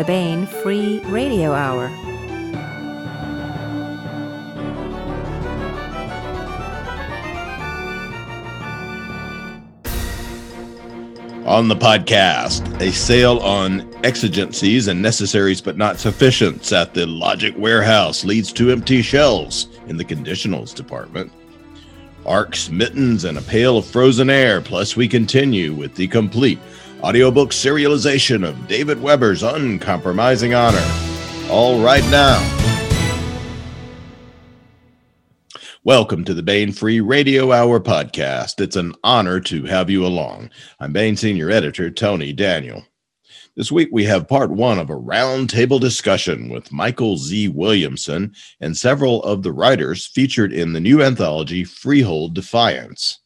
the Baen Free Radio Hour. On the podcast, a sale on exigencies and necessaries but not sufficients at the Logic Warehouse leads to empty shelves in the conditionals department. Arcs, mittens, and a pail of frozen air. Plus, we continue with the complete audiobook serialization of David Weber's Uncompromising Honor. All right now. Welcome to the Baen Free Radio Hour podcast. It's an honor to have you along. I'm Baen Senior Editor Tony Daniel. This week we have part one of a roundtable discussion with Michael Z. Williamson and several of the writers featured in the new anthology Freehold Defiance.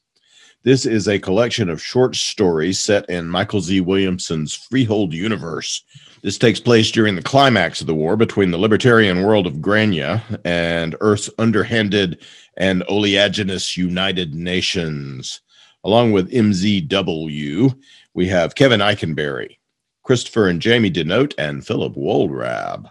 This is a collection of short stories set in Michael Z. Williamson's Freehold universe. This takes place during the climax of the war between the libertarian world of Grainne and Earth's underhanded and oleaginous United Nations. Along with MZW, we have Kevin Ikenberry, Christopher and Jaime DiNote, and Phillip Wohlrab.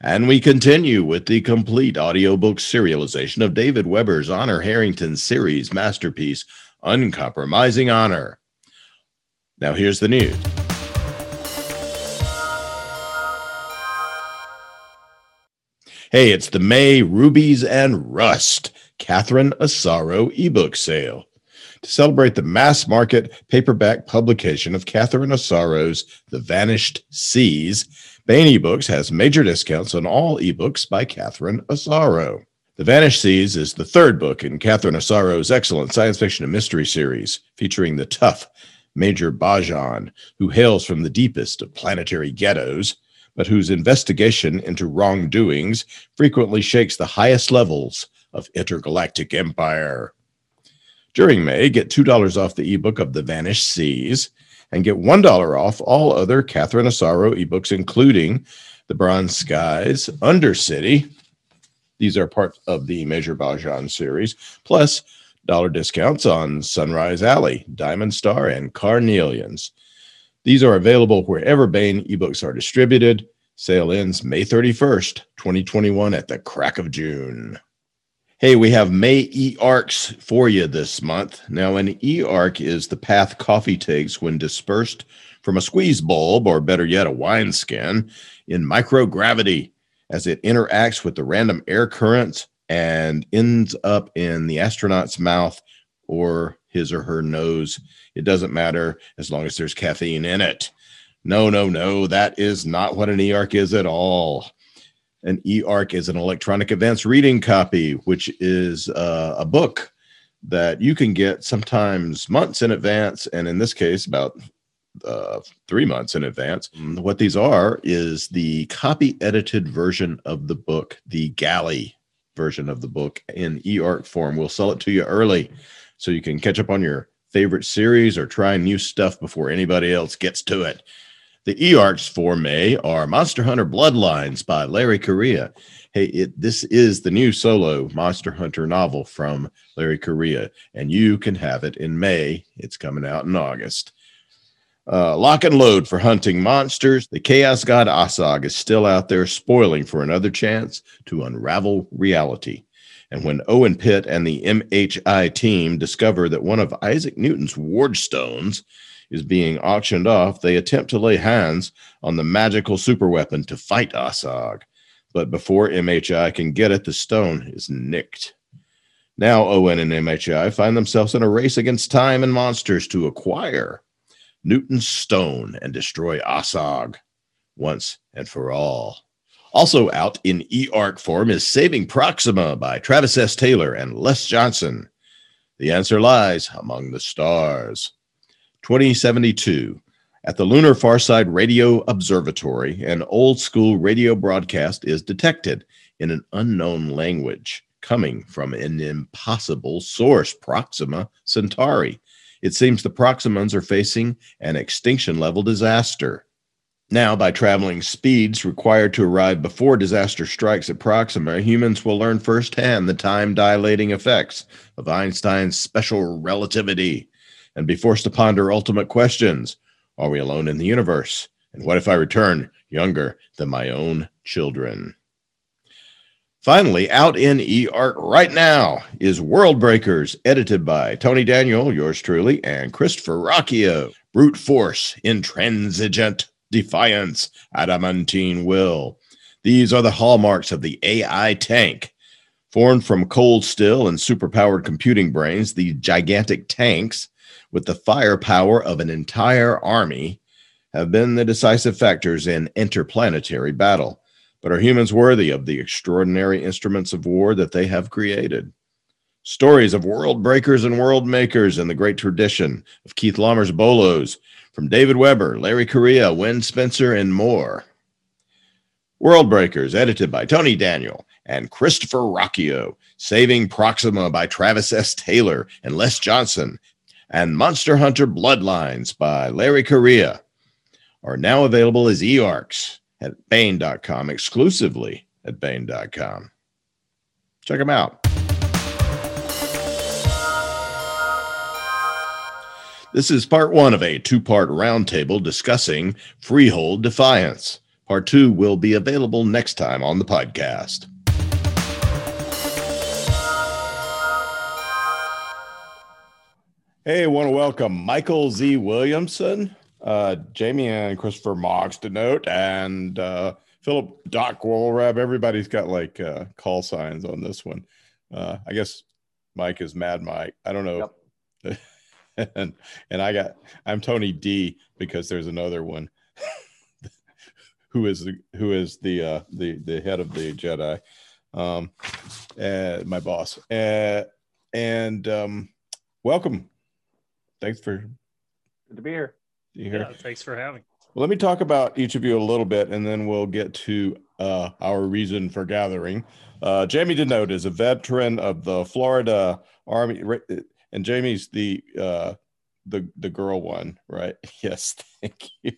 And we continue with the complete audiobook serialization of David Weber's Honor Harrington series masterpiece, Uncompromising Honor. Now, here's the news. Hey, it's the May Rubies and Rust Catherine Asaro ebook sale. To celebrate the mass market paperback publication of Catherine Asaro's The Vanished Seas, Baen eBooks has major discounts on all ebooks by Catherine Asaro. The Vanished Seas is the third book in Catherine Asaro's excellent science fiction and mystery series, featuring the tough Major Bhaajan, who hails from the deepest of planetary ghettos, but whose investigation into wrongdoings frequently shakes the highest levels of intergalactic empire. During May, get $2 off the ebook of The Vanished Seas and get $1 off all other Catherine Asaro ebooks, including The Bronze Skies, Undercity. These are part of the Major Bhaajan series, plus dollar discounts on Sunrise Alley, Diamond Star, and Carnelians. These are available wherever Baen ebooks are distributed. Sale ends May 31st, 2021 at the crack of June. Hey, we have May E arcs for you this month. Now, an E arc is the path coffee takes when dispersed from a squeeze bulb, or better yet, a wineskin, in microgravity as it interacts with the random air currents and ends up in the astronaut's mouth or his or her nose. It doesn't matter as long as there's caffeine in it. No, no, no, that is not what an E arc is at all. An eARC is an electronic advanced reading copy, which is uh, a book that you can get sometimes months in advance, and in this case, about uh, three months in advance. What these are is the copy edited version of the book, the galley version of the book in eARC form. We'll sell it to you early so you can catch up on your favorite series or try new stuff before anybody else gets to it. The eArcs for May are Monster Hunter Bloodlines by Larry Correia. Hey, it, this is the new solo Monster Hunter novel from Larry Correia, and you can have it in May. It's coming out in August. Uh, lock and load for hunting monsters. The Chaos God Asag is still out there spoiling for another chance to unravel reality. And when Owen Pitt and the MHI team discover that one of Isaac Newton's ward stones is being auctioned off, they attempt to lay hands on the magical superweapon to fight Asag. But before MHI can get it, the stone is nicked. Now Owen and MHI find themselves in a race against time and monsters to acquire Newton's stone and destroy Asag once and for all. Also out in eARC form is Saving Proxima by Travis S. Taylor and Les Johnson. The answer lies among the stars. 2072. At the Lunar Farside Radio Observatory, an old school radio broadcast is detected in an unknown language coming from an impossible source, Proxima Centauri. It seems the Proximans are facing an extinction level disaster. Now, by traveling speeds required to arrive before disaster strikes at Proxima, humans will learn firsthand the time dilating effects of Einstein's special relativity and be forced to ponder ultimate questions. Are we alone in the universe? And what if I return younger than my own children? Finally, out in eARC right now is World Breakers, edited by Tony Daniel, yours truly, and Christopher Ruocchio. Brute force, intransigent defiance, adamantine will. These are the hallmarks of the AI tank. Formed from cold steel and superpowered computing brains, these gigantic tanks, with the firepower of an entire army, have been the decisive factors in interplanetary battle. But are humans worthy of the extraordinary instruments of war that they have created? Stories of world breakers and world makers in the great tradition of Keith Laumer's Bolos, from David Weber, Larry Correia, Wen Spencer, and more. World Breakers, edited by Tony Daniel and Christopher Ruocchio, Saving Proxima by Travis S. Taylor and Les Johnson, and Monster Hunter Bloodlines by Larry Correia are now available as eARCs at Baen.com, exclusively at Baen.com. Check them out. This is part one of a two part roundtable discussing Freehold Defiance. Part two will be available next time on the podcast. Hey, I want to welcome Michael Z. Williamson, uh, Jaime and Christopher Moggs DiNote, and uh, Phillip Doc Wohlrab. Everybody's got like uh, call signs on this one. Uh, I guess Mike is Mad Mike. I don't know. Yep. and and I got I'm Tony D because there's another one who is the who is the uh, the the head of the Jedi, um, and my boss. Uh, and um, welcome thanks for good to be here. You here? Yeah, thanks for having. Well, let me talk about each of you a little bit, and then we'll get to uh, our reason for gathering. Uh, Jaime DiNote is a veteran of the Florida Army, and Jaime's the uh, the the girl one, right? Yes, thank you.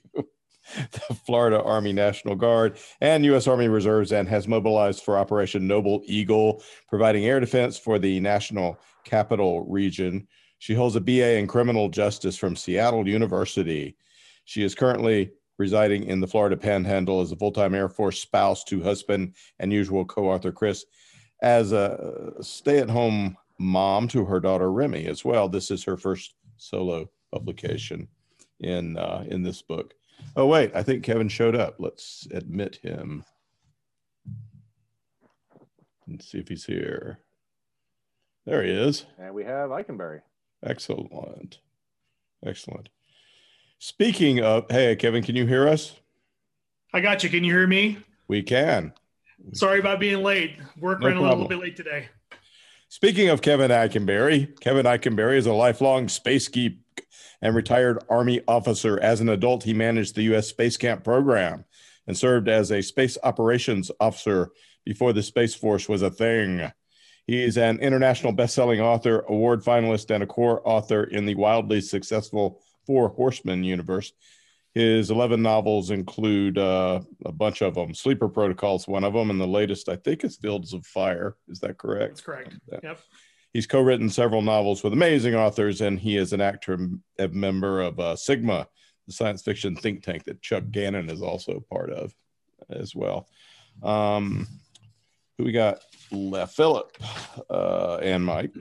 the Florida Army National Guard and U.S. Army Reserves, and has mobilized for Operation Noble Eagle, providing air defense for the national capital region. She holds a BA in criminal justice from Seattle University. She is currently residing in the Florida Panhandle as a full time Air Force spouse to husband and usual co author Chris, as a stay at home mom to her daughter Remy as well. This is her first solo publication in uh, in this book. Oh wait, I think Kevin showed up. Let's admit him and see if he's here. There he is. And we have Ikenberry. Excellent. Excellent. Speaking of, hey, Kevin, can you hear us? I got you. Can you hear me? We can. Sorry about being late. Work no ran problem. a little bit late today. Speaking of Kevin Ikenberry, Kevin Ikenberry is a lifelong space geek and retired Army officer. As an adult, he managed the U.S. Space Camp program and served as a space operations officer before the Space Force was a thing. He's an international best-selling author, award finalist, and a core author in the wildly successful Four Horsemen universe. His 11 novels include uh, a bunch of them. Sleeper Protocols, one of them, and the latest, I think, is Fields of Fire. Is that correct? That's correct. Yep. He's co-written several novels with amazing authors, and he is an actor, a member of uh, Sigma, the science fiction think tank that Chuck Gannon is also part of, as well. Um, who we got left? Phillip uh, and Mike.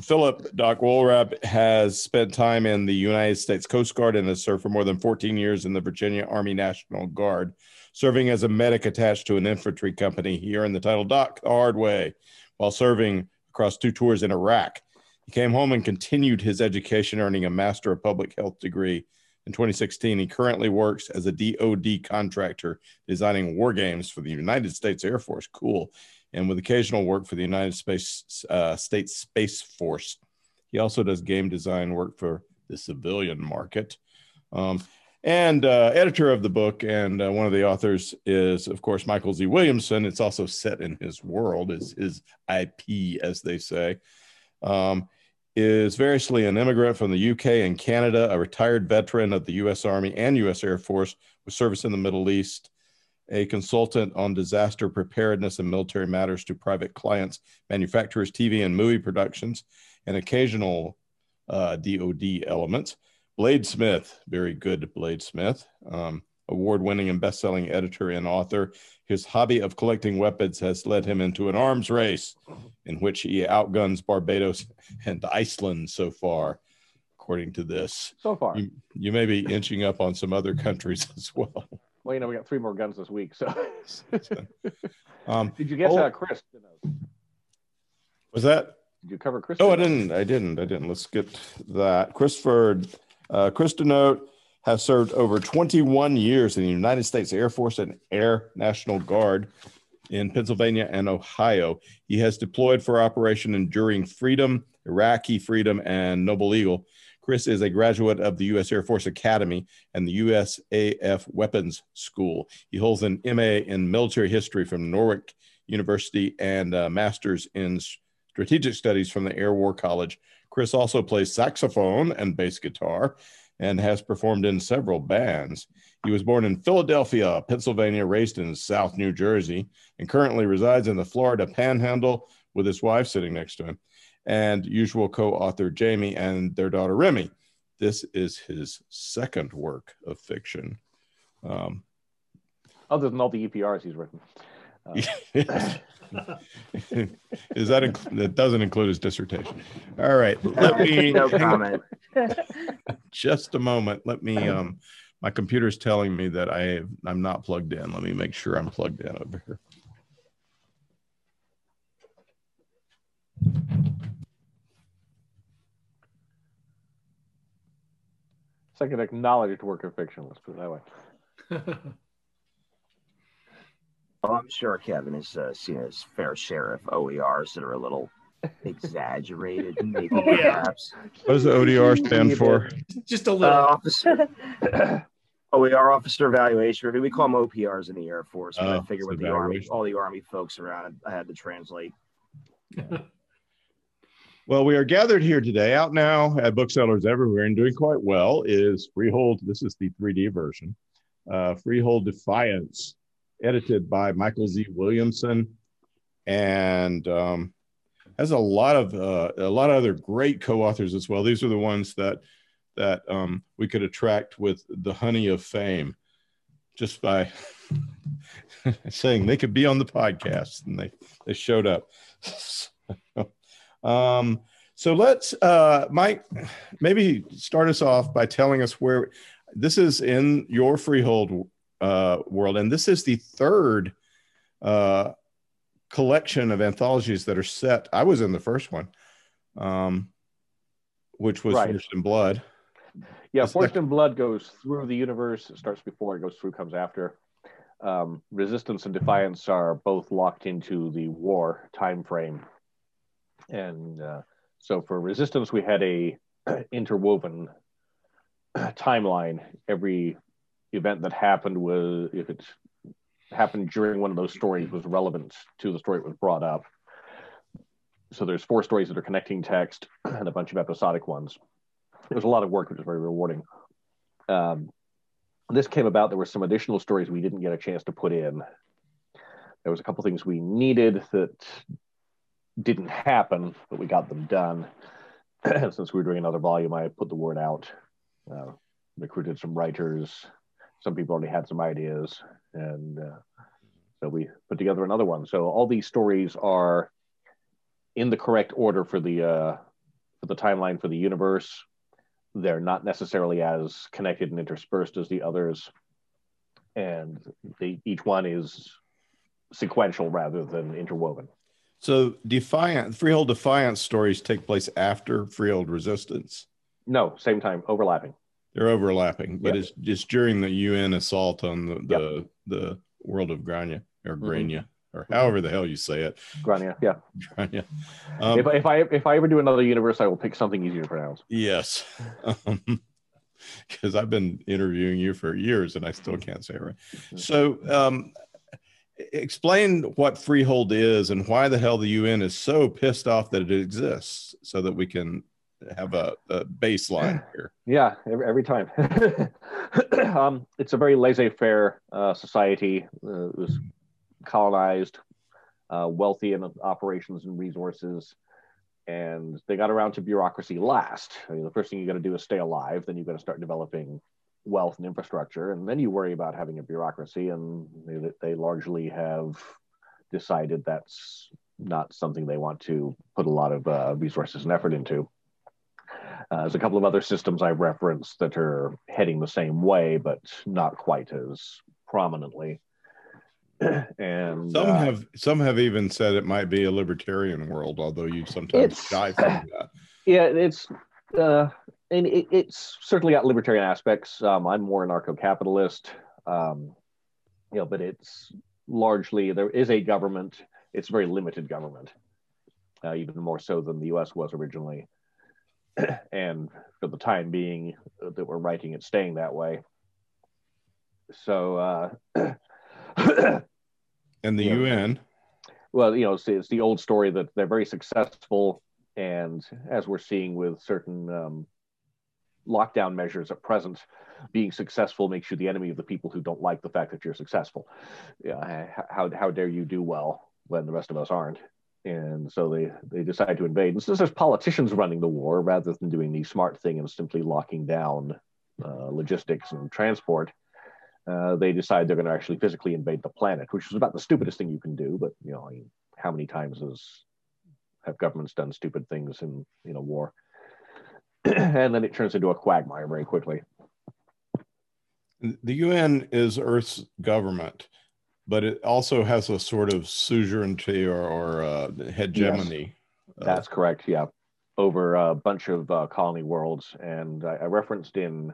Phillip Doc Wohlrab has spent time in the United States Coast Guard and has served for more than 14 years in the Virginia Army National Guard, serving as a medic attached to an infantry company. He earned the title Doc the hard way while serving across two tours in Iraq. He came home and continued his education, earning a Master of Public Health degree in 2016. He currently works as a DoD contractor designing war games for the United States Air Force. Cool. And with occasional work for the United States, uh, States Space Force. He also does game design work for the civilian market. Um, and uh, editor of the book and uh, one of the authors is, of course, Michael Z. Williamson. It's also set in his world, is his IP, as they say. Um, is variously an immigrant from the UK and Canada, a retired veteran of the US Army and US Air Force with service in the Middle East, a consultant on disaster preparedness and military matters to private clients, manufacturers, TV and movie productions, and occasional uh, DoD elements. Blade Smith, very good Blade Smith, um, award winning and best selling editor and author. His hobby of collecting weapons has led him into an arms race in which he outguns Barbados and Iceland so far, according to this. So far. You, you may be inching up on some other countries as well. Well, you know, we got three more guns this week. So, Um, did you get oh, uh, Chris? was that? Did you cover Chris? Oh, I didn't. I didn't. I didn't. Let's get that. Christopher, uh, Chris DiNote has served over 21 years in the United States Air Force and Air National Guard in Pennsylvania and Ohio. He has deployed for Operation Enduring Freedom, Iraqi Freedom, and Noble Eagle. Chris is a graduate of the U.S. Air Force Academy and the USAF Weapons School. He holds an MA in military history from Norwich University and a master's in strategic studies from the Air War College. Chris also plays saxophone and bass guitar and has performed in several bands. He was born in Philadelphia, Pennsylvania, raised in South New Jersey, and currently resides in the Florida Panhandle with his wife sitting next to him and usual co-author Jaime and their daughter Remy. This is his second work of fiction. Um, Other than all the EPRs he's written. Uh, is that inc- that doesn't include his dissertation? All right, let me no comment. just a moment. Let me. Um, my computer's telling me that I I'm not plugged in. Let me make sure I'm plugged in over here. second acknowledged work of fiction. Let's put it that way. Oh, I'm sure Kevin has uh, seen his fair share of OERs that are a little exaggerated, maybe Oh, yeah. perhaps. What does the ODR stand for? Just a Uh, little. officer, OER officer evaluation review. We call them OPRs in the Air Force, but Oh, I figure it's with the Army, all the Army folks around, I had to translate. Well, we are gathered here today. Out now at booksellers everywhere and doing quite well is Freehold. This is the 3D version. Uh, Freehold Defiance, edited by Michael Z. Williamson, and um, has a lot of uh, a lot of other great co-authors as well. These are the ones that that um, we could attract with the honey of fame, just by saying they could be on the podcast, and they they showed up. Um, so let's, uh, Mike, maybe start us off by telling us where this is in your freehold uh, world, and this is the third uh, collection of anthologies that are set. I was in the first one, um, which was Right. Forged in Blood. Yeah, It's Forged in Blood goes through the universe. It starts before, it goes through, comes after. Um, Resistance and Defiance are both locked into the war time frame. And uh, so for Resistance, we had a interwoven timeline. Every event that happened was, if it happened during one of those stories, was relevant to the story it was brought up. So there's four stories that are connecting text and a bunch of episodic ones There's a lot of work, which was very rewarding. Um, this came about. There were some additional stories we didn't get a chance to put in. There was a couple things we needed that didn't happen, but we got them done. Since we were doing another volume, I put the word out, uh, recruited some writers. Some people already had some ideas, and uh, so we put together another one. So all these stories are in the correct order for the uh, for the timeline for the universe they're not necessarily as connected and interspersed as the others and they, each one is sequential rather than interwoven So Defiant, Freehold Defiance stories take place after Freehold Resistance. no same time overlapping They're overlapping, but Yep. it's just during the UN assault on the the, the world of Grainne or Grainne or however the hell you say it. Grainne, yeah Grainne. Um, if, if i if i ever do another universe i will pick something easier to pronounce yes, because I've been interviewing you for years and I still can't say it right. So, um, explain what Freehold is and why the hell the UN is so pissed off that it exists, so that we can have a, a baseline here. Yeah, every, every time. um, it's a very laissez-faire uh, society. Uh, it was colonized, uh, wealthy in operations and resources, and they got around to bureaucracy last. I mean, the first thing you got to do is stay alive. Then you got to start developing wealth and infrastructure, and then you worry about having a bureaucracy, and they, they largely have decided that's not something they want to put a lot of uh, resources and effort into. Uh, there's a couple of other systems I referenced that are heading the same way, but not quite as prominently. and some uh, have some have even said it might be a libertarian world, although you sometimes shy from that. yeah, it's uh, and it, it's certainly got libertarian aspects. Um, I'm more anarcho-capitalist, um, you know, but it's largely there is a government. It's a very limited government, uh, even more so than the U.S. was originally. and for the time being, uh, that we're writing it, staying that way. So, uh, And the. UN, well, you know, it's, it's the old story that they're very successful, and as we're seeing with certain um, lockdown measures at present, being successful makes you the enemy of the people who don't like the fact that you're successful. Yeah, how how dare you do well when the rest of us aren't? And so they they decide to invade. And since there's politicians running the war rather than doing the smart thing and simply locking down uh, logistics and transport, uh, they decide they're going to actually physically invade the planet, which is about the stupidest thing you can do. But you know, I mean, how many times has have governments done stupid things in in a war? and then it turns into a quagmire very quickly. the UN is Earth's government, but it also has a sort of suzerainty or, or uh, hegemony. Uh, That's correct. Yeah, over a bunch of uh, colony worlds, and I, I referenced in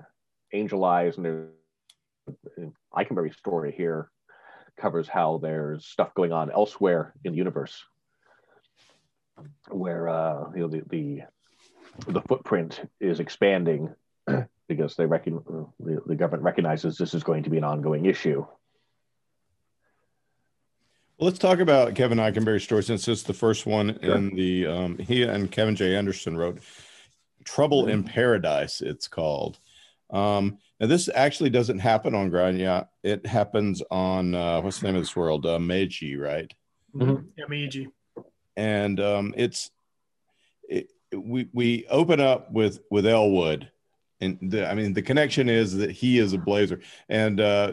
Angel Eyes, and there's Ikenberry's story here covers how there's stuff going on elsewhere in the universe, where uh, you know the, the the footprint is expanding because they reckon the, the government recognizes this is going to be an ongoing issue. Well, let's talk about Kevin Ikenberry's story since it's the first one Sure. in the um, he and Kevin J. Anderson wrote Trouble in Paradise, it's called. Um, now this actually doesn't happen on Grainne. It happens on uh, what's the name of this world? Uh, Meiji, right? Mhm. Yeah, Meiji. And um, it's it, we we open up with with Elwood, and the, I mean the connection is that he is a blazer, and uh,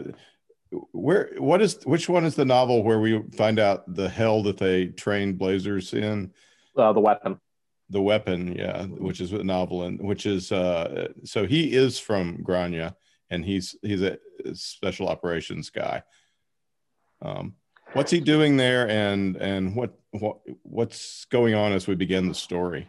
where what is which one is the novel where we find out the hell that they train blazers in Uh, the weapon. the weapon yeah which is a novel and which is uh so he is from grania and he's he's a special operations guy um what's he doing there and and what what what's going on as we begin the story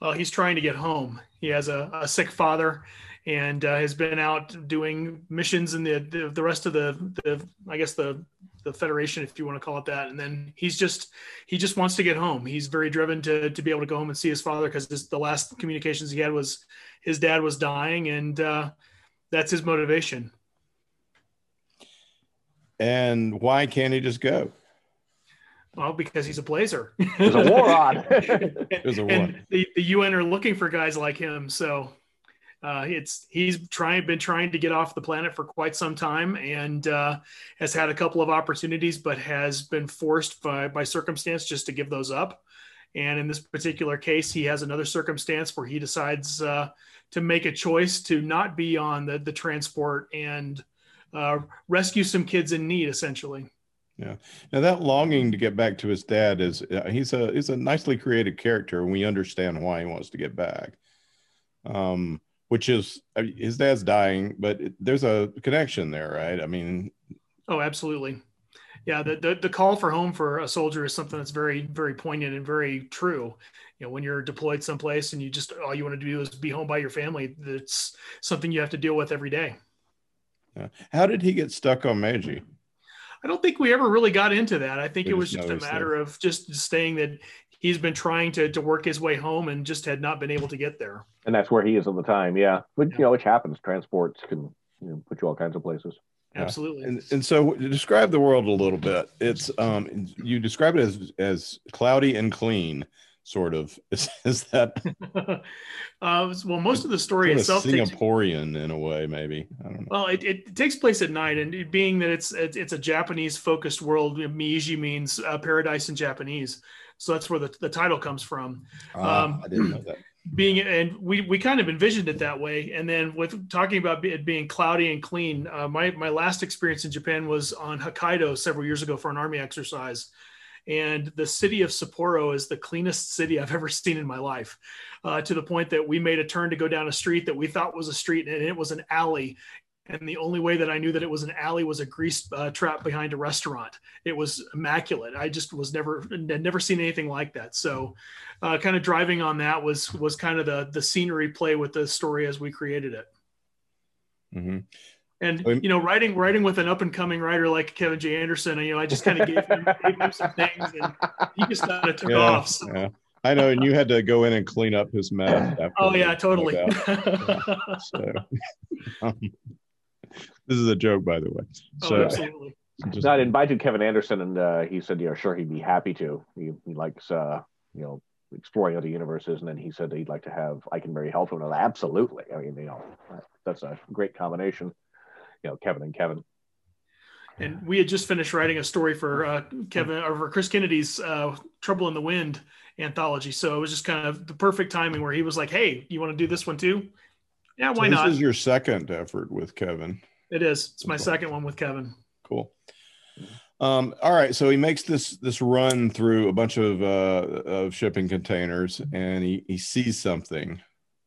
Well, he's trying to get home. He has a, a sick father and uh, has been out doing missions in the, the, the rest of the, the, I guess the, the Federation, if you want to call it that. And then he's just, he just wants to get home. He's very driven to, to be able to go home and see his father because the last communications he had was his dad was dying and uh, that's his motivation. and why can't he just go Well, because he's a blazer. There's a war on. There's a war. and the, the UN are looking for guys like him. So uh, it's he's trying been trying to get off the planet for quite some time and uh, has had a couple of opportunities, but has been forced by, by circumstance just to give those up. And in this particular case, he has another circumstance where he decides uh, to make a choice to not be on the, the transport and uh, rescue some kids in need, essentially. Yeah. Now that longing to get back to his dad is uh, he's a he's a nicely created character and we understand why he wants to get back um which is uh, his dad's dying but it, there's a connection there right i mean Oh, absolutely. Yeah, the, the the call for home for a soldier is something that's very very poignant and very true. You know, when you're deployed someplace and you just all you want to do is be home by your family, that's something you have to deal with every day. yeah. how did he get stuck on meiji I don't think we ever really got into that. I think We it was just a matter of just saying that he's been trying to to work his way home and just had not been able to get there. and that's where he is at the time. Yeah, but you know, which happens. Transports can you know, put you all kinds of places. Yeah. Absolutely. and, and so describe the world a little bit it's um you describe it as as cloudy and clean sort of is, is that uh, well, most of the story sort of itself takes singaporean in a way maybe i don't know Well, it, it takes place at night, and it being that it's it's it's a Japanese focused world, Meiji means uh, paradise in Japanese, so that's where the, the title comes from. Ah, um, i didn't know that. being and we we kind of envisioned it that way. And then with talking about it being cloudy and clean uh, my my last experience in japan was on hokkaido several years ago for an army exercise. And the city of sapporo is the cleanest city i've ever seen in my life uh, to the point that we made a turn to go down a street that we thought was a street and it was an alley and the only way that I knew that it was an alley was a grease uh, trap behind a restaurant. It was immaculate. I just was never had never seen anything like that. So, uh, kind of driving on that was was kind of the the scenery play with the story as we created it. Mm-hmm. And you know, writing writing with an up and coming writer like Kevin J. Anderson, you know, I just kind of gave, gave him, some things, and he just kind of took yeah, off. So. Yeah. I know, and you had to go in and clean up his mess. oh yeah, totally. So, um, this is a joke, by the way. Oh, so, absolutely. Just, no, I invited Kevin Anderson, and uh, he said, "You know, sure, he'd be happy to. He, he likes, uh, you know, exploring other universes." And then he said he'd like to have Ikenberry help him. And I, Absolutely. I mean, you know, that's a great combination. You know, Kevin and Kevin. And we had just finished writing a story for uh, Kevin or for Chris Kennedy's uh, "Trouble in the Wind" anthology. So it was just kind of the perfect timing where he was like, "Hey, you want to do this one too?" Yeah, why so not? This is your second effort with Kevin. It is. It's my second one with Kevin. Cool. Um, all right, so he makes this this run through a bunch of uh, of shipping containers, and he he sees something.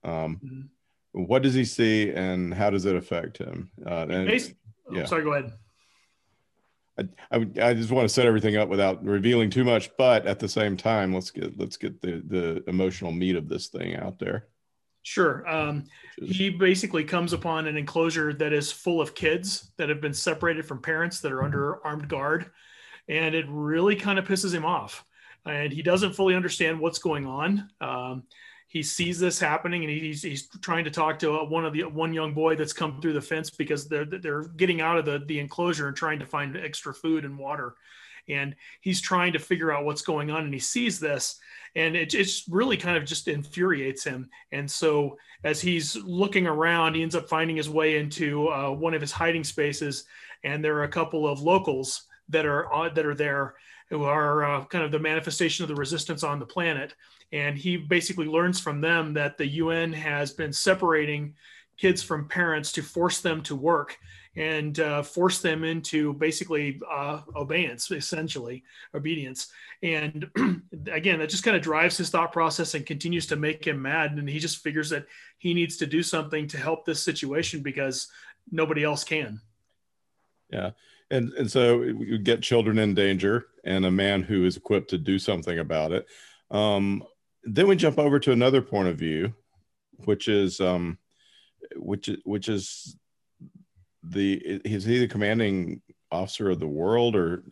Um, mm-hmm. What does he see, and how does it affect him? Uh, and, oh, yeah. Sorry, go ahead. I, I, I just want to set everything up without revealing too much, but at the same time, let's get let's get the the emotional meat of this thing out there. Sure. Um, he basically comes upon an enclosure that is full of kids that have been separated from parents that are under armed guard. And it really kind of pisses him off. And he doesn't fully understand what's going on. Um, he sees this happening and he's, he's trying to talk to one of the one young boy that's come through the fence because they're they're getting out of the, the enclosure and trying to find extra food and water and he's trying to figure out what's going on and he sees this and it, it's really kind of just infuriates him. And so as he's looking around he ends up finding his way into uh, one of his hiding spaces. And there are a couple of locals that are uh, that are there who are uh, kind of the manifestation of the resistance on the planet. And he basically learns from them that the UN has been separating kids from parents to force them to work and uh, force them into basically uh, obedience, essentially obedience. And again, that just kind of drives his thought process and continues to make him mad. And he just figures that he needs to do something to help this situation because nobody else can. Yeah. And, and so you get children in danger and a man who is equipped to do something about it. Um, then we jump over to another point of view, which is um, which which is the is he the commanding officer of the world or?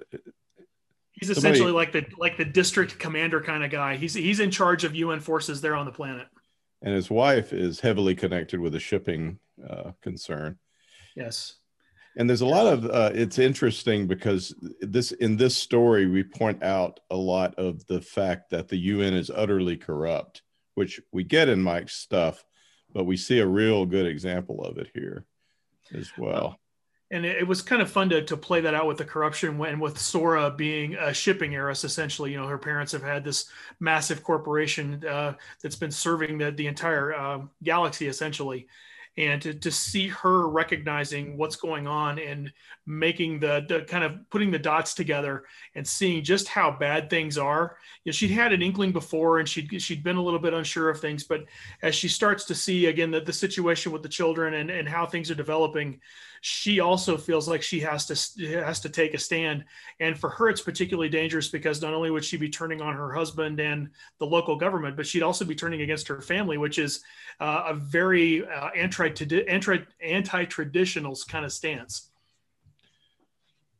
He's essentially like the like the district commander kind of guy. He's he's in charge of un forces there on the planet. And his wife is heavily connected with a shipping uh, concern. Yes. And there's a lot of uh, it's interesting because this in this story we point out a lot of the fact that the un is utterly corrupt which we get in mike's stuff but we see a real good example of it here as well. And it, was kind of fun to, to play that out with the corruption when with Sora being a shipping heiress, essentially, you know, her parents have had this massive corporation uh, that's been serving the, the entire uh, galaxy essentially and to, to see her recognizing what's going on and making the, the kind of putting the dots together and seeing just how bad things are. You know, she'd had an inkling before and she'd, she'd been a little bit unsure of things, but as she starts to see again the, the situation with the children and, and how things are developing, she also feels like she has to has to take a stand. And for her it's particularly dangerous because not only would she be turning on her husband and the local government but she'd also be turning against her family which is uh, a very uh, anti anti anti-traditional kind of stance.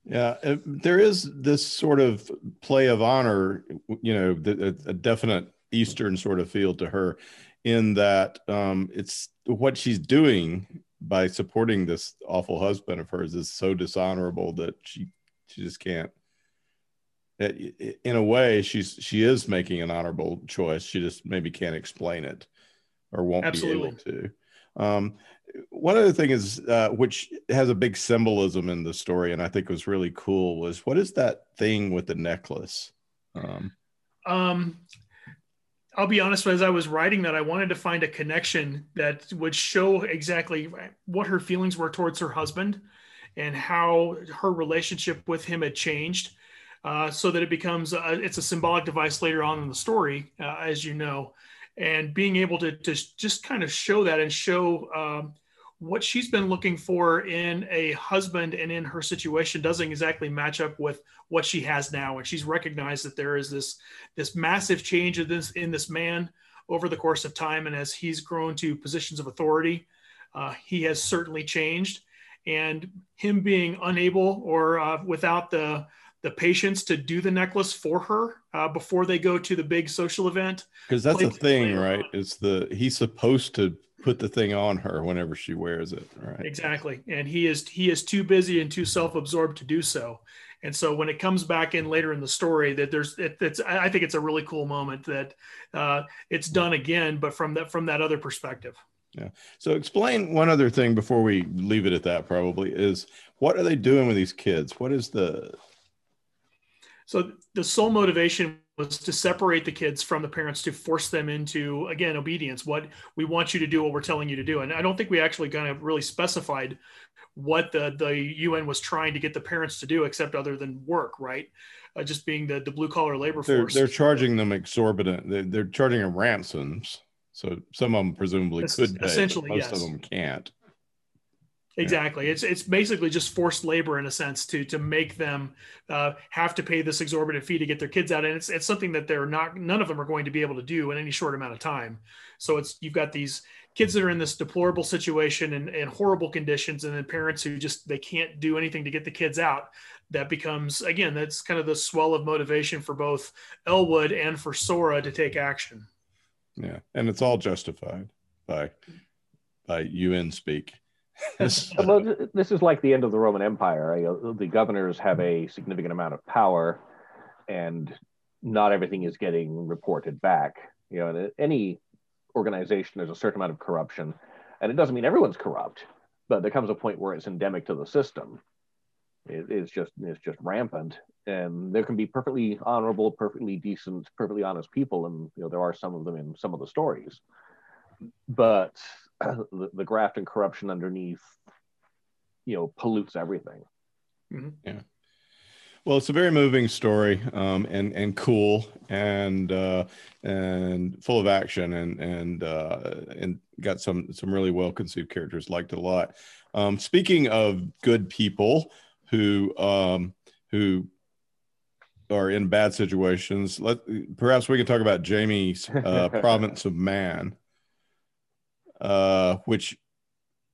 Yeah there is this sort of play of honor you know a, a definite eastern sort of feel to her in that um, it's what she's doing by supporting this awful husband of hers is so dishonorable that she she just can't in a way she's she is making an honorable choice. She just maybe can't explain it or won't Absolutely. be able to. Um, one other thing is uh, which has a big symbolism in the story and i think was really cool was what is that thing with the necklace? Um, um I'll be honest, as I was writing that, I wanted to find a connection that would show exactly what her feelings were towards her husband and how her relationship with him had changed. Uh, so that it becomes a, it's a symbolic device later on in the story, uh, as you know, and being able to, to just kind of show that and show um, what she's been looking for in a husband and in her situation doesn't exactly match up with what she has now. And she's recognized that there is this this massive change in this in this man over the course of time. And as he's grown to positions of authority uh, he has certainly changed. And him being unable or uh, without the the patience to do the necklace for her uh, before they go to the big social event because that's the thing right? it's the he's supposed to put the thing on her whenever she wears it right? Exactly. And he is he is too busy and too self-absorbed to do so. And so when it comes back in later in the story that there's it, it's i think it's a really cool moment that uh, it's done again but from that from that other perspective. Yeah. So explain one other thing before we leave it at that probably is what are they doing with these kids? What is the so the sole motivation was to separate the kids from the parents to force them into again obedience what we want you to do what we're telling you to do. And i don't think we actually kind of really specified what the the un was trying to get the parents to do except other than work right? Uh, just being the the blue collar labor they're, force. they're charging them exorbitant they're, they're charging them ransoms. So some of them presumably could pay, essentially most yes. of them can't Exactly. It's it's basically just forced labor in a sense to to make them uh, have to pay this exorbitant fee to get their kids out, and it's it's something that they're not none of them are going to be able to do in any short amount of time. So it's you've got these kids that are in this deplorable situation and, and horrible conditions, and then parents who just they can't do anything to get the kids out. That becomes again that's kind of the swell of motivation for both Elwood and for Sora to take action. Yeah, and it's all justified by by UN speak. well, this is like the end of the Roman Empire. Uh, the governors have a significant amount of power, and not everything is getting reported back. You know, in uh, any organization, there's a certain amount of corruption, and it doesn't mean everyone's corrupt, but there comes a point where it's endemic to the system. It, it's just it's just rampant, and there can be perfectly honorable, perfectly decent, perfectly honest people, and you know there are some of them in some of the stories, but the, the graft and corruption underneath, you know, pollutes everything. Mm-hmm. Yeah. Well, it's a very moving story, um, and and cool, and uh, and full of action, and and uh, and got some some really well conceived characters. Liked it a lot. Um, speaking of good people who um, who are in bad situations, let perhaps we can talk about Jaime's uh, Province of Man uh, which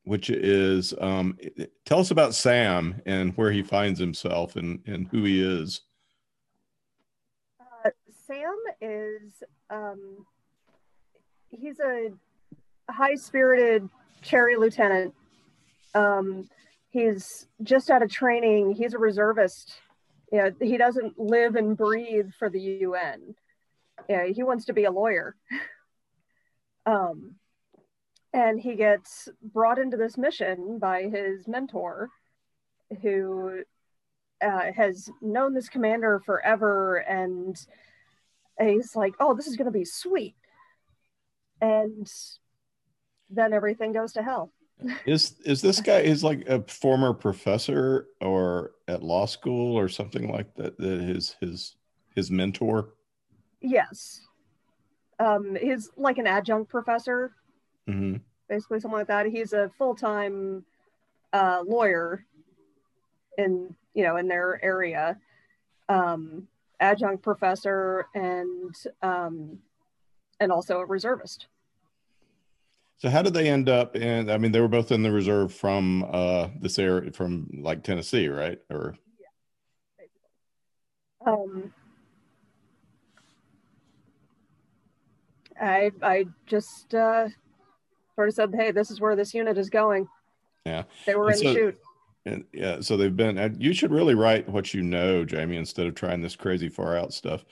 which is um, tell us about Sam and where he finds himself and, and who he is. Uh, Sam is um, he's a high spirited cherry lieutenant. Um, he's just out of training. He's a reservist. Yeah, he doesn't live and breathe for the UN. Yeah, he wants to be a lawyer. um, and he gets brought into this mission by his mentor who uh, has known this commander forever and he's like oh this is going to be sweet. And then everything goes to hell. Is is this guy is like a former professor or at law school or something like that that his his his mentor? Yes. Um he's like an adjunct professor mm-hmm. basically something like that. He's a full time uh, lawyer in you know in their area, um, adjunct professor, and um, and also a reservist. So how did they end up in? I mean, they were both in the reserve from uh, this area, from like Tennessee, right? Or yeah, um, I I just uh, sort of said, "Hey, this is where this unit is going." Yeah, they were and in so, the shoot. And yeah, so they've been. You should really write what you know, Jaime, instead of trying this crazy far out stuff.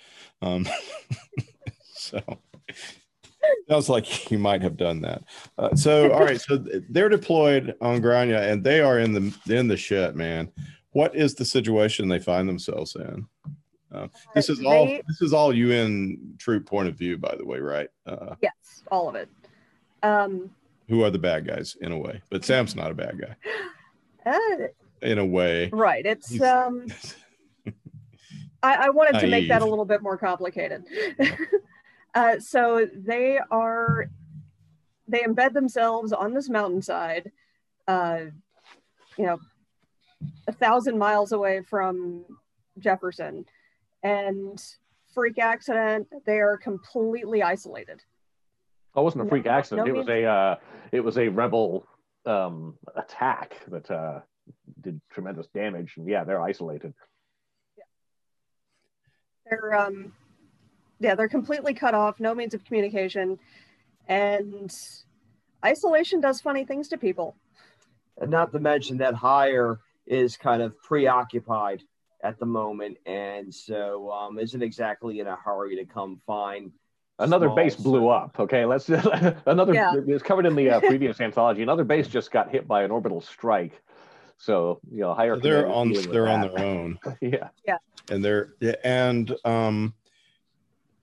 Um, so sounds like you might have done that. Uh, so all right, so they're deployed on Grainne, and they are in the in the shit, man. What is the situation they find themselves in? Uh, this is all this is all UN troop point of view, by the way, right? Uh, Yes, all of it. Um, who are the bad guys in a way? But Sam's not a bad guy uh, in a way. right. It's um, I, I wanted to make that a little bit more complicated. uh, so they are, they embed themselves on this mountainside, uh, you know, a thousand miles away from Jefferson, and freak accident. They are completely isolated. Oh, it wasn't a freak No- accident. no it was a uh, it was a rebel um, attack that uh, did tremendous damage. And yeah, they're isolated. They're um, yeah, they're completely cut off. No means of communication, and isolation does funny things to people. And not to mention that higher is kind of preoccupied at the moment, and so um, isn't exactly in a hurry to come find. Another small base blew up. Okay, let's another. Yeah. It was covered in the uh, previous anthology. Another base just got hit by an orbital strike. So you know, higher. they're on they're on that. their own. yeah. Yeah. And they're yeah, and um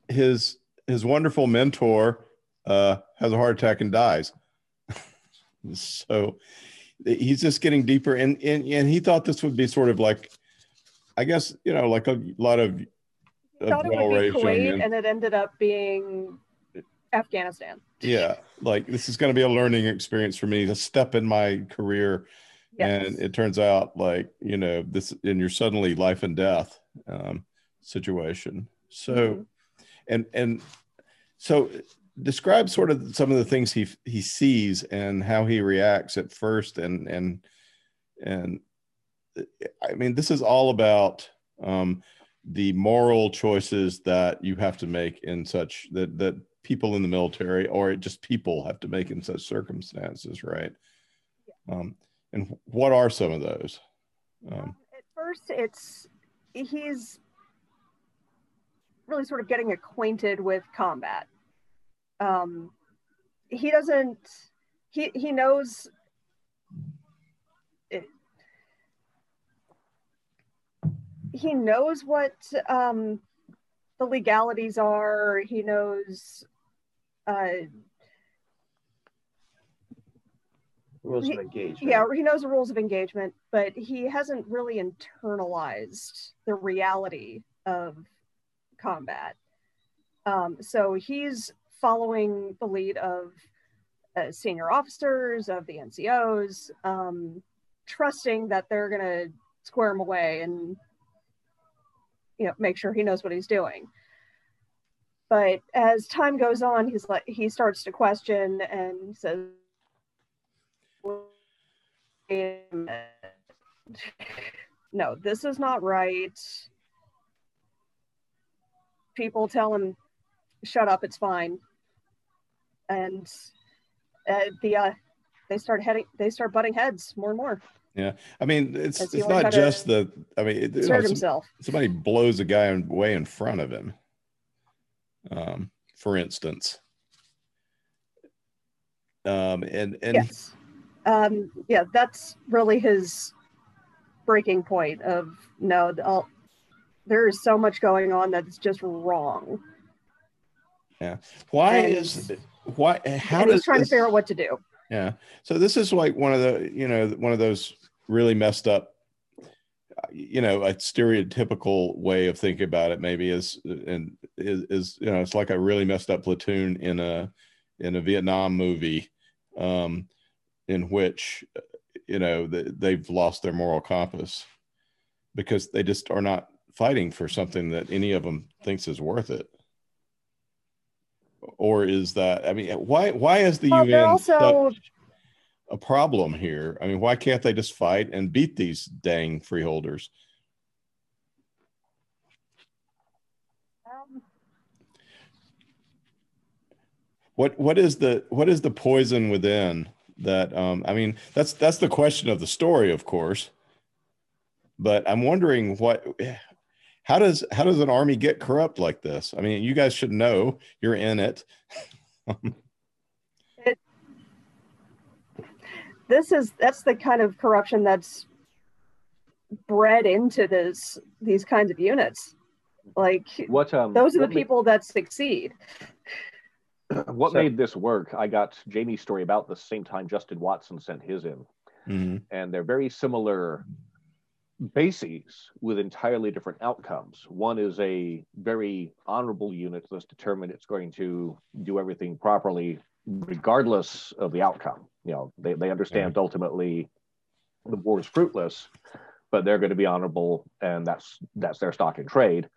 his his wonderful mentor uh has a heart attack and dies so he's just getting deeper and and, and he thought this would be sort of like i guess you know like a lot of, of Thought it would be Kuwait, men and it ended up being Afghanistan. yeah like this is going to be a learning experience for me a step in my career Yes. and it turns out like you know this and you're suddenly life and death um situation so Mhm. and and so describe sort of some of the things he he sees and how he reacts at first and and and i mean this is all about um the moral choices that you have to make in such that that people in the military or just people have to make in such circumstances right um and what are some of those um At first, it's he's really sort of getting acquainted with combat. Um, he doesn't. He he knows. He knows what um, the legalities are. He knows. Uh, Rules of He- engagement. yeah, he knows the rules of engagement, but he hasn't really internalized the reality of combat. Um, so he's following the lead of uh, senior officers of the NCOs, um, trusting that they're going to square him away and you know make sure he knows what he's doing. But as time goes on, he's like he starts to question and says, "Wait a minute. no, this is not right. People tell him, shut up, it's fine. And uh, the uh, they start heading, they start butting heads more and more. I mean it's it's not just the i mean it, you know, some- himself. somebody blows a guy away in front of him um for instance um and and yes. Um, yeah, that's really his breaking point of no, I'll, there is so much going on that's just wrong. Yeah. Why and- is why how and does he's trying this- to figure out what to do. Yeah. So this is like one of the, you know, one of those really messed up, you know, a stereotypical way of thinking about it maybe is, and is, is, you know, it's like a really messed up platoon in a, in a Vietnam movie, um, in which, you know, th- they've lost their moral compass because they just are not fighting for something that any of them thinks is worth it. Or is that, I mean, why, why is the Well, UN also- a problem here? I mean, why can't they just fight and beat these dang freeholders? Um, What what is the what is the poison within that? Um, I mean, that's that's the question of the story, of course. But I'm wondering what how does how does an army get corrupt like this? I mean, you guys should know. You're in it. this is that's the kind of corruption that's bred into this these kinds of units Like What um those are the what ma- people that succeed. what So- made this work? I got Jaime's story about the same time Justin Watson sent his in. Mhm. and they're very similar bases with entirely different outcomes. One is a very honorable unit that's determined it's going to do everything properly, regardless of the outcome. You know, they, they understand ultimately the war is fruitless, but they're going to be honorable, and that's that's their stock in trade.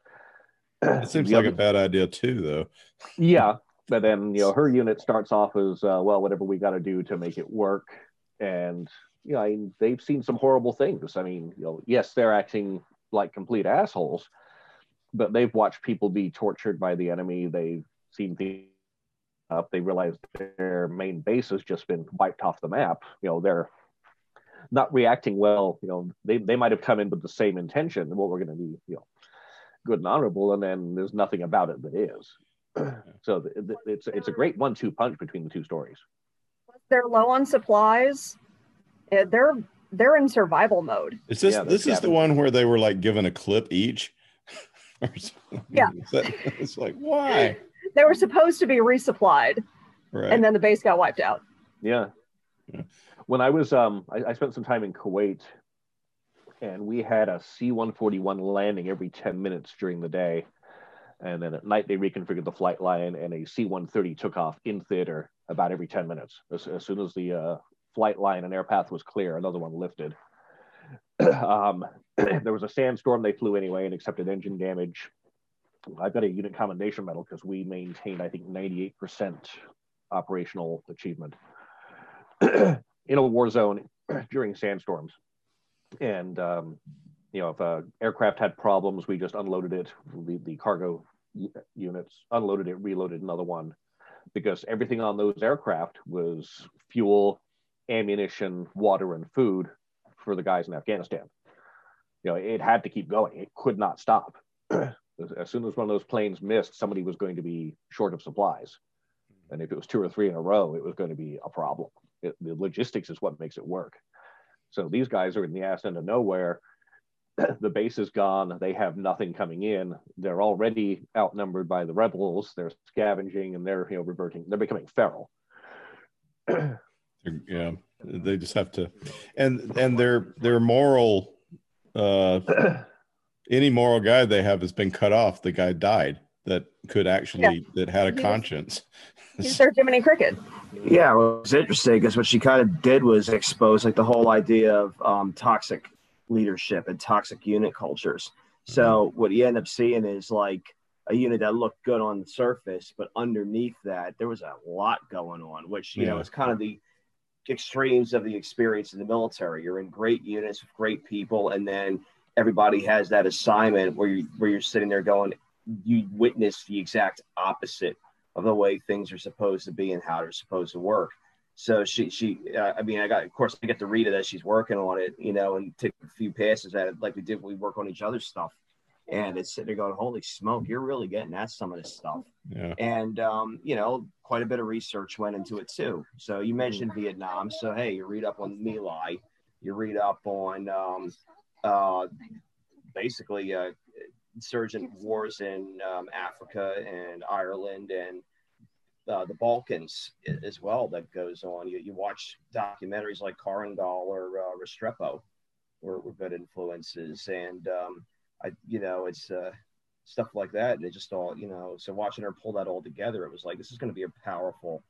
It seems The like a bad idea too, though. yeah, but then you know her unit starts off as uh, well, whatever we got to do to make it work, and you know I mean, they've seen some horrible things. I mean, you know, yes, they're acting like complete assholes, but they've watched people be tortured by the enemy. They've seen things up. They realize their main base has just been wiped off the map. You know, they're not reacting well. You know, they they might have come in with the same intention. What we're going to be, you know, good and honorable, and then there's nothing about it that is. so th- th- it's it's a great one-two punch between the two stories. They're low on supplies. Yeah, They're they're in survival mode. Is this Yeah, this that's is the one where they were like given a clip each? Or something? Yeah. That- it's like why? They were supposed to be resupplied, Right. and then the base got wiped out. Yeah. Yeah. When I was um I, I spent some time in Kuwait and we had a C-141 landing every 10 minutes during the day. And then at night they reconfigured the flight line and a C-130 took off in theater about every 10 minutes. As, as soon as the uh, flight line and air path was clear, another one lifted. um, there was a sandstorm they flew anyway and accepted engine damage. I've got a unit commendation medal because we maintained, I think, 98% operational achievement in a war zone during sandstorms. And um, you know, if a aircraft had problems, we just unloaded it. The, the cargo units unloaded it, reloaded another one, because everything on those aircraft was fuel, ammunition, water, and food for the guys in Afghanistan. You know, it had to keep going. It could not stop. as, soon as one of those planes missed, somebody was going to be short of supplies. And if it was two or three in a row, it was going to be a problem. It, the logistics is what makes it work. So these guys are in the ass end of nowhere. the base is gone. They have nothing coming in. They're already outnumbered by the rebels. They're scavenging and they're you know reverting. They're becoming feral. yeah. They just have to and and their their moral uh any moral guide they have has been cut off. The guy died that could actually that had a He was- conscience. He's their Jiminy Cricket. Yeah, well, it's interesting because what she kind of did was expose like the whole idea of um, toxic leadership and toxic unit cultures. So what you end up seeing is like a unit that looked good on the surface, but underneath that there was a lot going on, which you know is kind of the extremes of the experience in the military. You're in great units with great people, and then everybody has that assignment where you where you're sitting there going, you witness the exact opposite of the way things are supposed to be and how they're supposed to work. So she, she, uh, I mean, I got, of course, I get to read it as she's working on it, you know, and take a few passes at it like we did when we work on each other's stuff. And it's sitting there going, holy smoke, you're really getting at some of this stuff. Yeah. And, um, you know, quite a bit of research went into it too. So you mentioned Vietnam. So, hey, you read up on My Lai, you read up on um, uh, basically uh, insurgent wars in um, Africa and Ireland and uh, the Balkans as well that goes on. You, you watch documentaries like Korengal or uh, Restrepo were, were good influences. And, um, I, you know, it's uh, stuff like that. And it just all, you know, so watching her pull that all together, it was like, this is going to be a powerful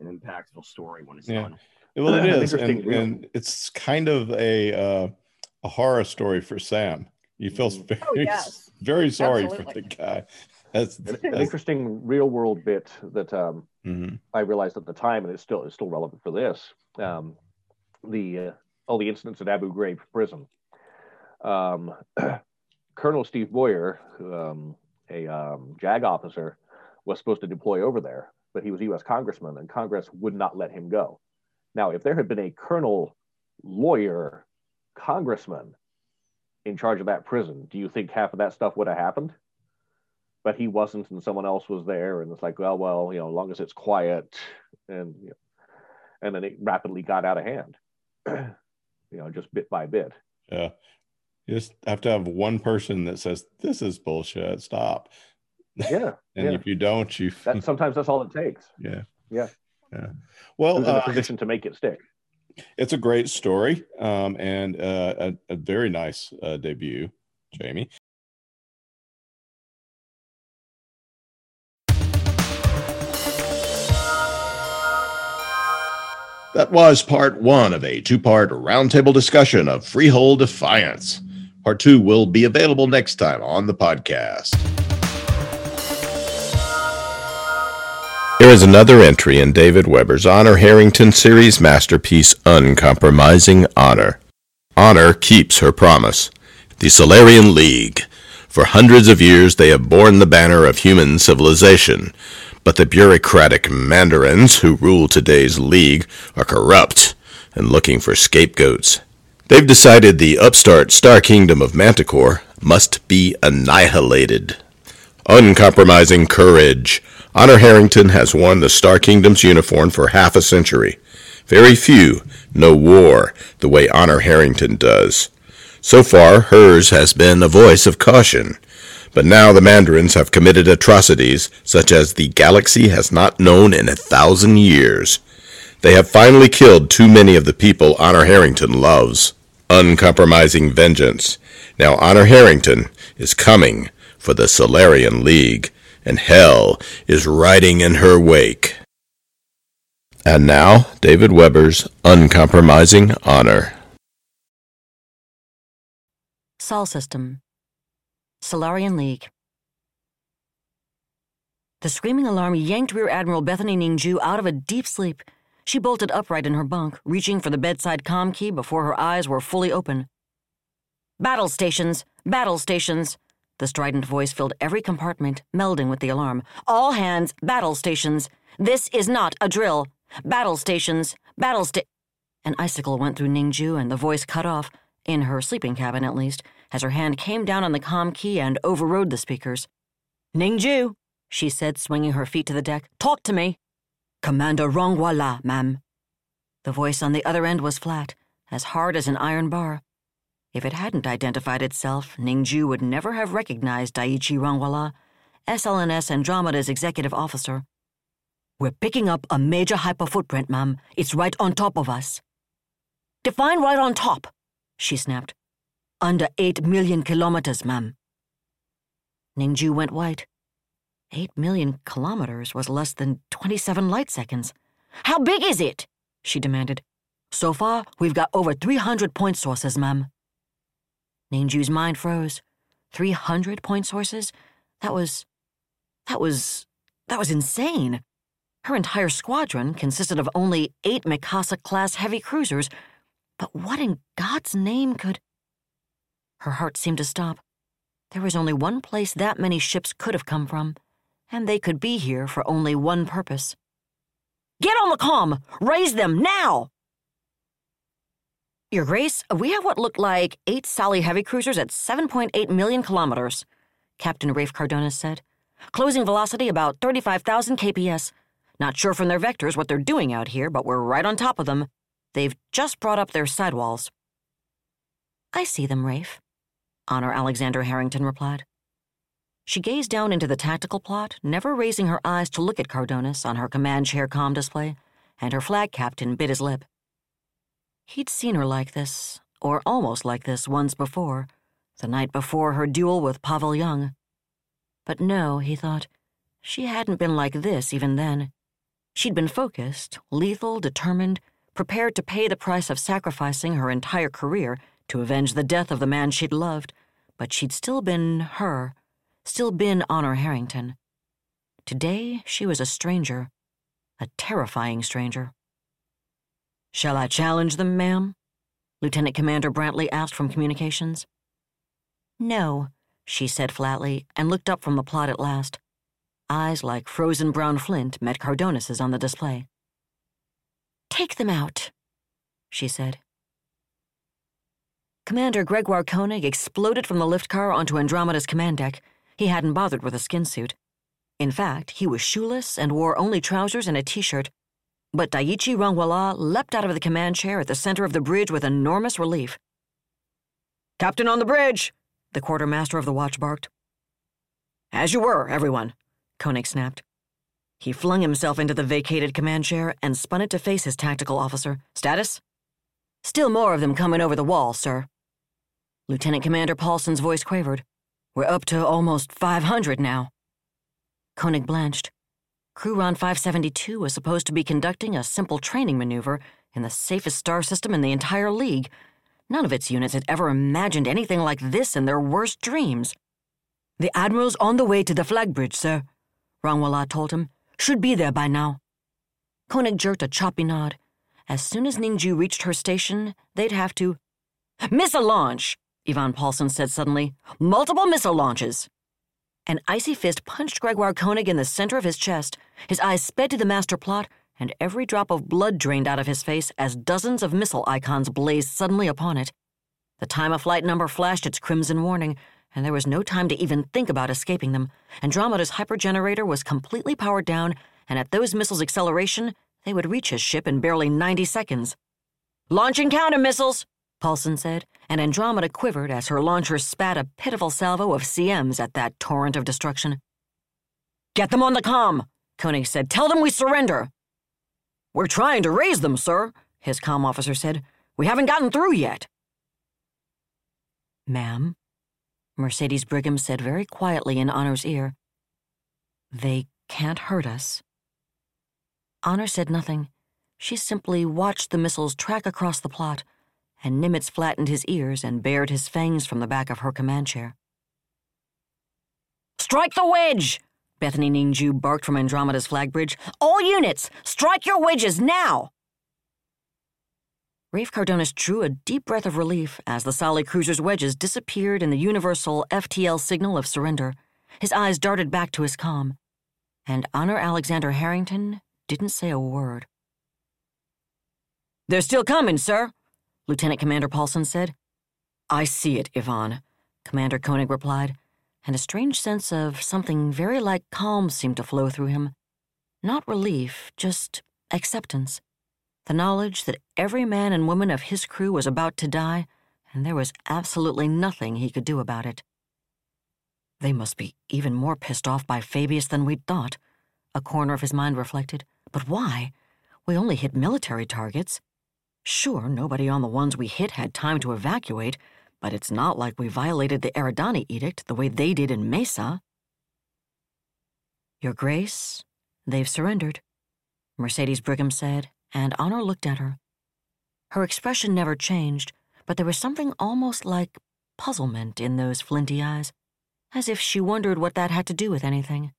and impactful story when it's Yeah. done. Well, it An is, and, and it's kind of a uh, a horror story for Sam. You feel Mhm. very, Oh, yes. very sorry for the guy. That's, An, an interesting real world bit that um, mhm. I realized at the time, and it's still it's still relevant for this. Um, the uh, all the incidents at Abu Ghraib prison. Um, Colonel Steve Buyer, um, a um, JAG officer, was supposed to deploy over there, but he was a U.S. congressman, and Congress would not let him go. Now, if there had been a colonel, lawyer, congressman in charge of that prison, do you think half of that stuff would have happened? But he wasn't, and someone else was there, and it's like, well, well, you know, as long as it's quiet, and you know, and then it rapidly got out of hand, you know, just bit by bit. yeah. You just have to have one person that says, This is bullshit. Stop. Yeah. And yeah. if you don't, you That, sometimes that's all it takes. yeah. Yeah. Yeah. Well, Who's in a uh, position to make it stick? it's a great story um, and uh, a, a very nice uh, debut, Jaime. That was part one of a two part roundtable discussion of Freehold Defiance. Part two will be available next time on the podcast. Here is another entry in David Weber's Honor Harrington series masterpiece, Uncompromising Honor. Honor keeps her promise. The Solarian League. For hundreds of years, they have borne the banner of human civilization. But the bureaucratic mandarins who rule today's League are corrupt and looking for scapegoats. They've decided the upstart Star Kingdom of Manticore must be annihilated. Uncompromising courage. Honor Harrington has worn the Star Kingdom's uniform for half a century. Very few know war the way Honor Harrington does. So far, hers has been a voice of caution. But now the Mandarins have committed atrocities such as the galaxy has not known in a thousand years. They have finally killed too many of the people Honor Harrington loves. Uncompromising vengeance. Now Honor Harrington is coming for the Solarian League, and hell is riding in her wake. And now, David Weber's Uncompromising Honor. Sol System. Solarian League. The screaming alarm yanked Rear Admiral Bethany Ningju out of a deep sleep. She bolted upright in her bunk, reaching for the bedside com key before her eyes were fully open. Battle stations! Battle stations! The strident voice filled every compartment, melding with the alarm. All hands, battle stations! This is not a drill! Battle stations! Battle sta- An icicle went through Ningju and the voice cut off, in her sleeping cabin at least, as her hand came down on the com key and overrode the speakers. Ningju, she said, swinging her feet to the deck. Talk to me. Commander Rongwala, ma'am. The voice on the other end was flat, as hard as an iron bar. If it hadn't identified itself, Ningju would never have recognized Daiichi Rongwala, SLNS Andromeda's executive officer. We're picking up a major hyperfootprint, ma'am. It's right on top of us. Define right on top, she snapped. Under eight million kilometers, ma'am. Ningju went white. Eight million kilometers was less than 27 light seconds. How big is it? she demanded. So far, we've got over 300 point sources, ma'am. Ningju's mind froze. 300 point sources? That was. that was. that was insane. Her entire squadron consisted of only eight Mikasa class heavy cruisers, but what in God's name could. Her heart seemed to stop. There was only one place that many ships could have come from, and they could be here for only one purpose. Get on the comm! Raise them now! Your Grace, we have what looked like eight Solly heavy cruisers at 7.8 million kilometers, Captain Rafe Cardonis said. Closing velocity about 35,000 kps. Not sure from their vectors what they're doing out here, but we're right on top of them. They've just brought up their sidewalls. I see them, Rafe, Honor Alexander Harrington replied. She gazed down into the tactical plot, never raising her eyes to look at Cardonis on her command chair com display, and her flag captain bit his lip. He'd seen her like this, or almost like this, once before, the night before her duel with Pavel Young. But no, he thought, she hadn't been like this even then. She'd been focused, lethal, determined, prepared to pay the price of sacrificing her entire career to avenge the death of the man she'd loved, but she'd still been her, still been Honor Harrington. Today, she was a stranger, a terrifying stranger. Shall I challenge them, ma'am? Lieutenant Commander Brantley asked from communications. No, she said flatly, and looked up from the plot at last. Eyes like frozen brown flint met Cardonis's on the display. Take them out, she said. Commander Gregoire Koenig exploded from the lift car onto Andromeda's command deck. He hadn't bothered with a skin suit. In fact, he was shoeless and wore only trousers and a t-shirt. But Daiichi Rangwala leapt out of the command chair at the center of the bridge with enormous relief. Captain on the bridge, the quartermaster of the watch barked. As you were, everyone, Koenig snapped. He flung himself into the vacated command chair and spun it to face his tactical officer. Status? Still more of them coming over the wall, sir. Lieutenant Commander Paulson's voice quavered. We're up to almost 500 now. Koenig blanched. CruRon 572 was supposed to be conducting a simple training maneuver in the safest star system in the entire League. None of its units had ever imagined anything like this in their worst dreams. The Admiral's on the way to the flag bridge, sir, Rangwala told him. Should be there by now. Koenig jerked a choppy nod. As soon as Ningju reached her station, they'd have to. miss a launch, Ivan Paulson said suddenly. Multiple missile launches. An icy fist punched Gregoire Koenig in the center of his chest. His eyes sped to the master plot, and every drop of blood drained out of his face as dozens of missile icons blazed suddenly upon it. The time of flight number flashed its crimson warning, and there was no time to even think about escaping them. Andromeda's hypergenerator was completely powered down, and at those missiles' acceleration, they would reach his ship in barely 90 seconds. Launching counter missiles, Paulson said, and Andromeda quivered as her launcher spat a pitiful salvo of CMs at that torrent of destruction. Get them on the com, Koenig said. Tell them we surrender. We're trying to raise them, sir, his com officer said. We haven't gotten through yet. Ma'am, Mercedes Brigham said very quietly in Honor's ear, they can't hurt us. Honor said nothing. She simply watched the missiles track across the plot, and Nimitz flattened his ears and bared his fangs from the back of her command chair. Strike the wedge! Bethany Ningju barked from Andromeda's flag bridge. All units, strike your wedges now! Rafe Cardonis drew a deep breath of relief as the Solly cruiser's wedges disappeared in the universal FTL signal of surrender. His eyes darted back to his com. And Honor Alexander Harrington didn't say a word. They're still coming, sir, Lieutenant Commander Paulson said. I see it, Ivan, Commander Koenig replied, and a strange sense of something very like calm seemed to flow through him. Not relief, just acceptance. The knowledge that every man and woman of his crew was about to die, and there was absolutely nothing he could do about it. They must be even more pissed off by Fabius than we'd thought, a corner of his mind reflected. But why? We only hit military targets. Sure, nobody on the ones we hit had time to evacuate, but it's not like we violated the Eridani Edict the way they did in Mesa. Your Grace, they've surrendered, Mercedes Brigham said, and Honor looked at her. Her expression never changed, but there was something almost like puzzlement in those flinty eyes, as if she wondered what that had to do with anything.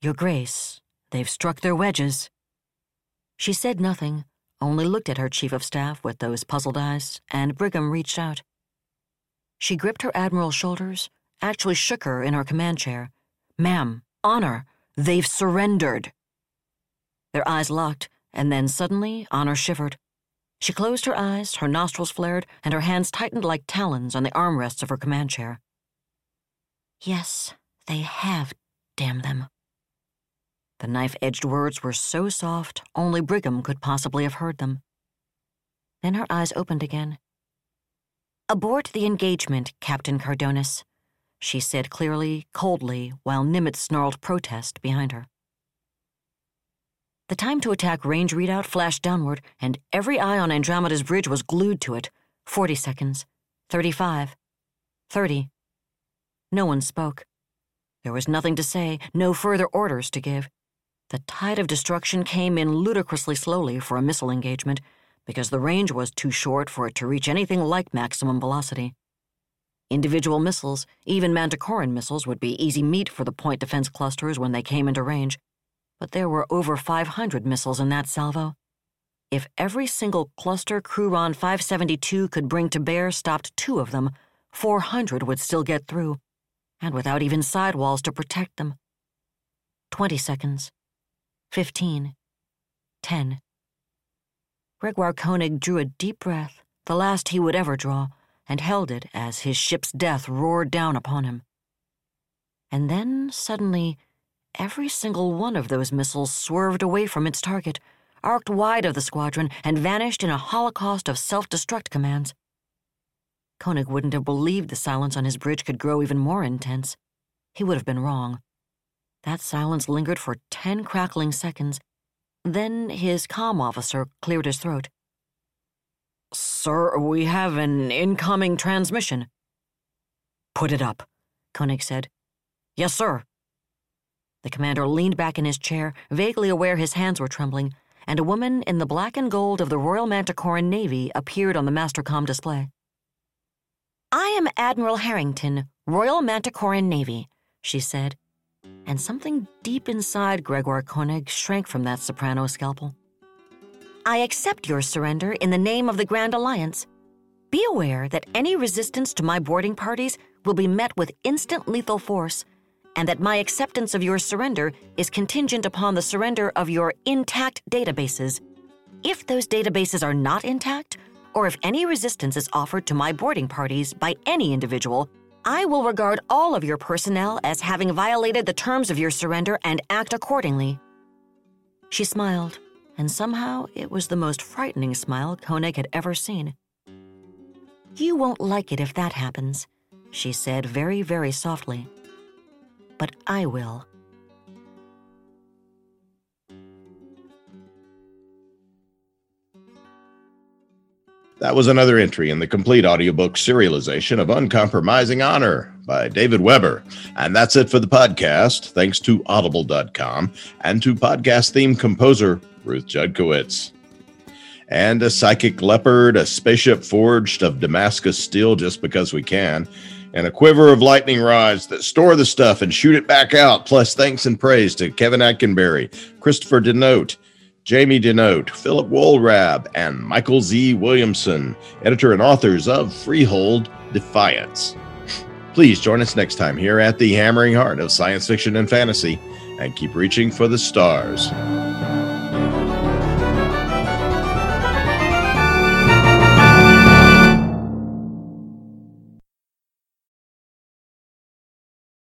Your Grace, they've struck their wedges. She said nothing, only looked at her chief of staff with those puzzled eyes, and Brigham reached out. She gripped her admiral's shoulders, actually shook her in her command chair. Ma'am, honor, they've surrendered. Their eyes locked, and then suddenly Honor shivered. She closed her eyes, her nostrils flared, and her hands tightened like talons on the armrests of her command chair. Yes, they have, damn them. The knife edged words were so soft, only Brigham could possibly have heard them. Then her eyes opened again. Abort the engagement, Captain Cardonis, she said clearly, coldly, while Nimitz snarled protest behind her. The time to attack range readout flashed downward, and every eye on Andromeda's bridge was glued to it. 40 seconds. 35. 30. No one spoke. There was nothing to say, no further orders to give. The tide of destruction came in ludicrously slowly for a missile engagement, because the range was too short for it to reach anything like maximum velocity. Individual missiles, even Manticoran missiles, would be easy meat for the point defense clusters when they came into range, but there were over 500 missiles in that salvo. If every single cluster CruRon 572 could bring to bear stopped two of them, 400 would still get through, and without even sidewalls to protect them. 20 seconds. 15. 10. Gregoire Koenig drew a deep breath, the last he would ever draw, and held it as his ship's death roared down upon him. And then, suddenly, Every single one of those missiles swerved away from its target, arced wide of the squadron, and vanished in a holocaust of self destruct commands. Koenig wouldn't have believed the silence on his bridge could grow even more intense. He would have been wrong. That silence lingered for ten crackling seconds. Then his comm officer cleared his throat. Sir, we have an incoming transmission. Put it up, Koenig said. Yes, sir. The commander leaned back in his chair, vaguely aware his hands were trembling, and a woman in the black and gold of the Royal Manticoran Navy appeared on the master Mastercom display. I am Admiral Harrington, Royal Manticoran Navy, she said, and something deep inside Gregor Koenig shrank from that soprano scalpel. I accept your surrender in the name of the Grand Alliance. Be aware that any resistance to my boarding parties will be met with instant lethal force, and that my acceptance of your surrender is contingent upon the surrender of your intact databases. If those databases are not intact, or if any resistance is offered to my boarding parties by any individual, I will regard all of your personnel as having violated the terms of your surrender and act accordingly. She smiled, and somehow it was the most frightening smile Koenig had ever seen. You won't like it if that happens, she said very, very softly. But I will. That was another entry in the complete audiobook serialization of Uncompromising Honor by David Weber. And that's it for the podcast. Thanks to audible.com and to podcast theme composer Ruth Judkowitz. And a psychic leopard, a spaceship forged of Damascus steel just because we can, and a quiver of lightning rods that store the stuff and shoot it back out. Plus, thanks and praise to Kevin Ikenberry, Christopher DiNote, Jaime DiNote, Phillip Wohlrab, and Michael Z. Williamson, editor and authors of Freehold Defiance. Please join us next time here at the hammering heart of science fiction and fantasy, and keep reaching for the stars.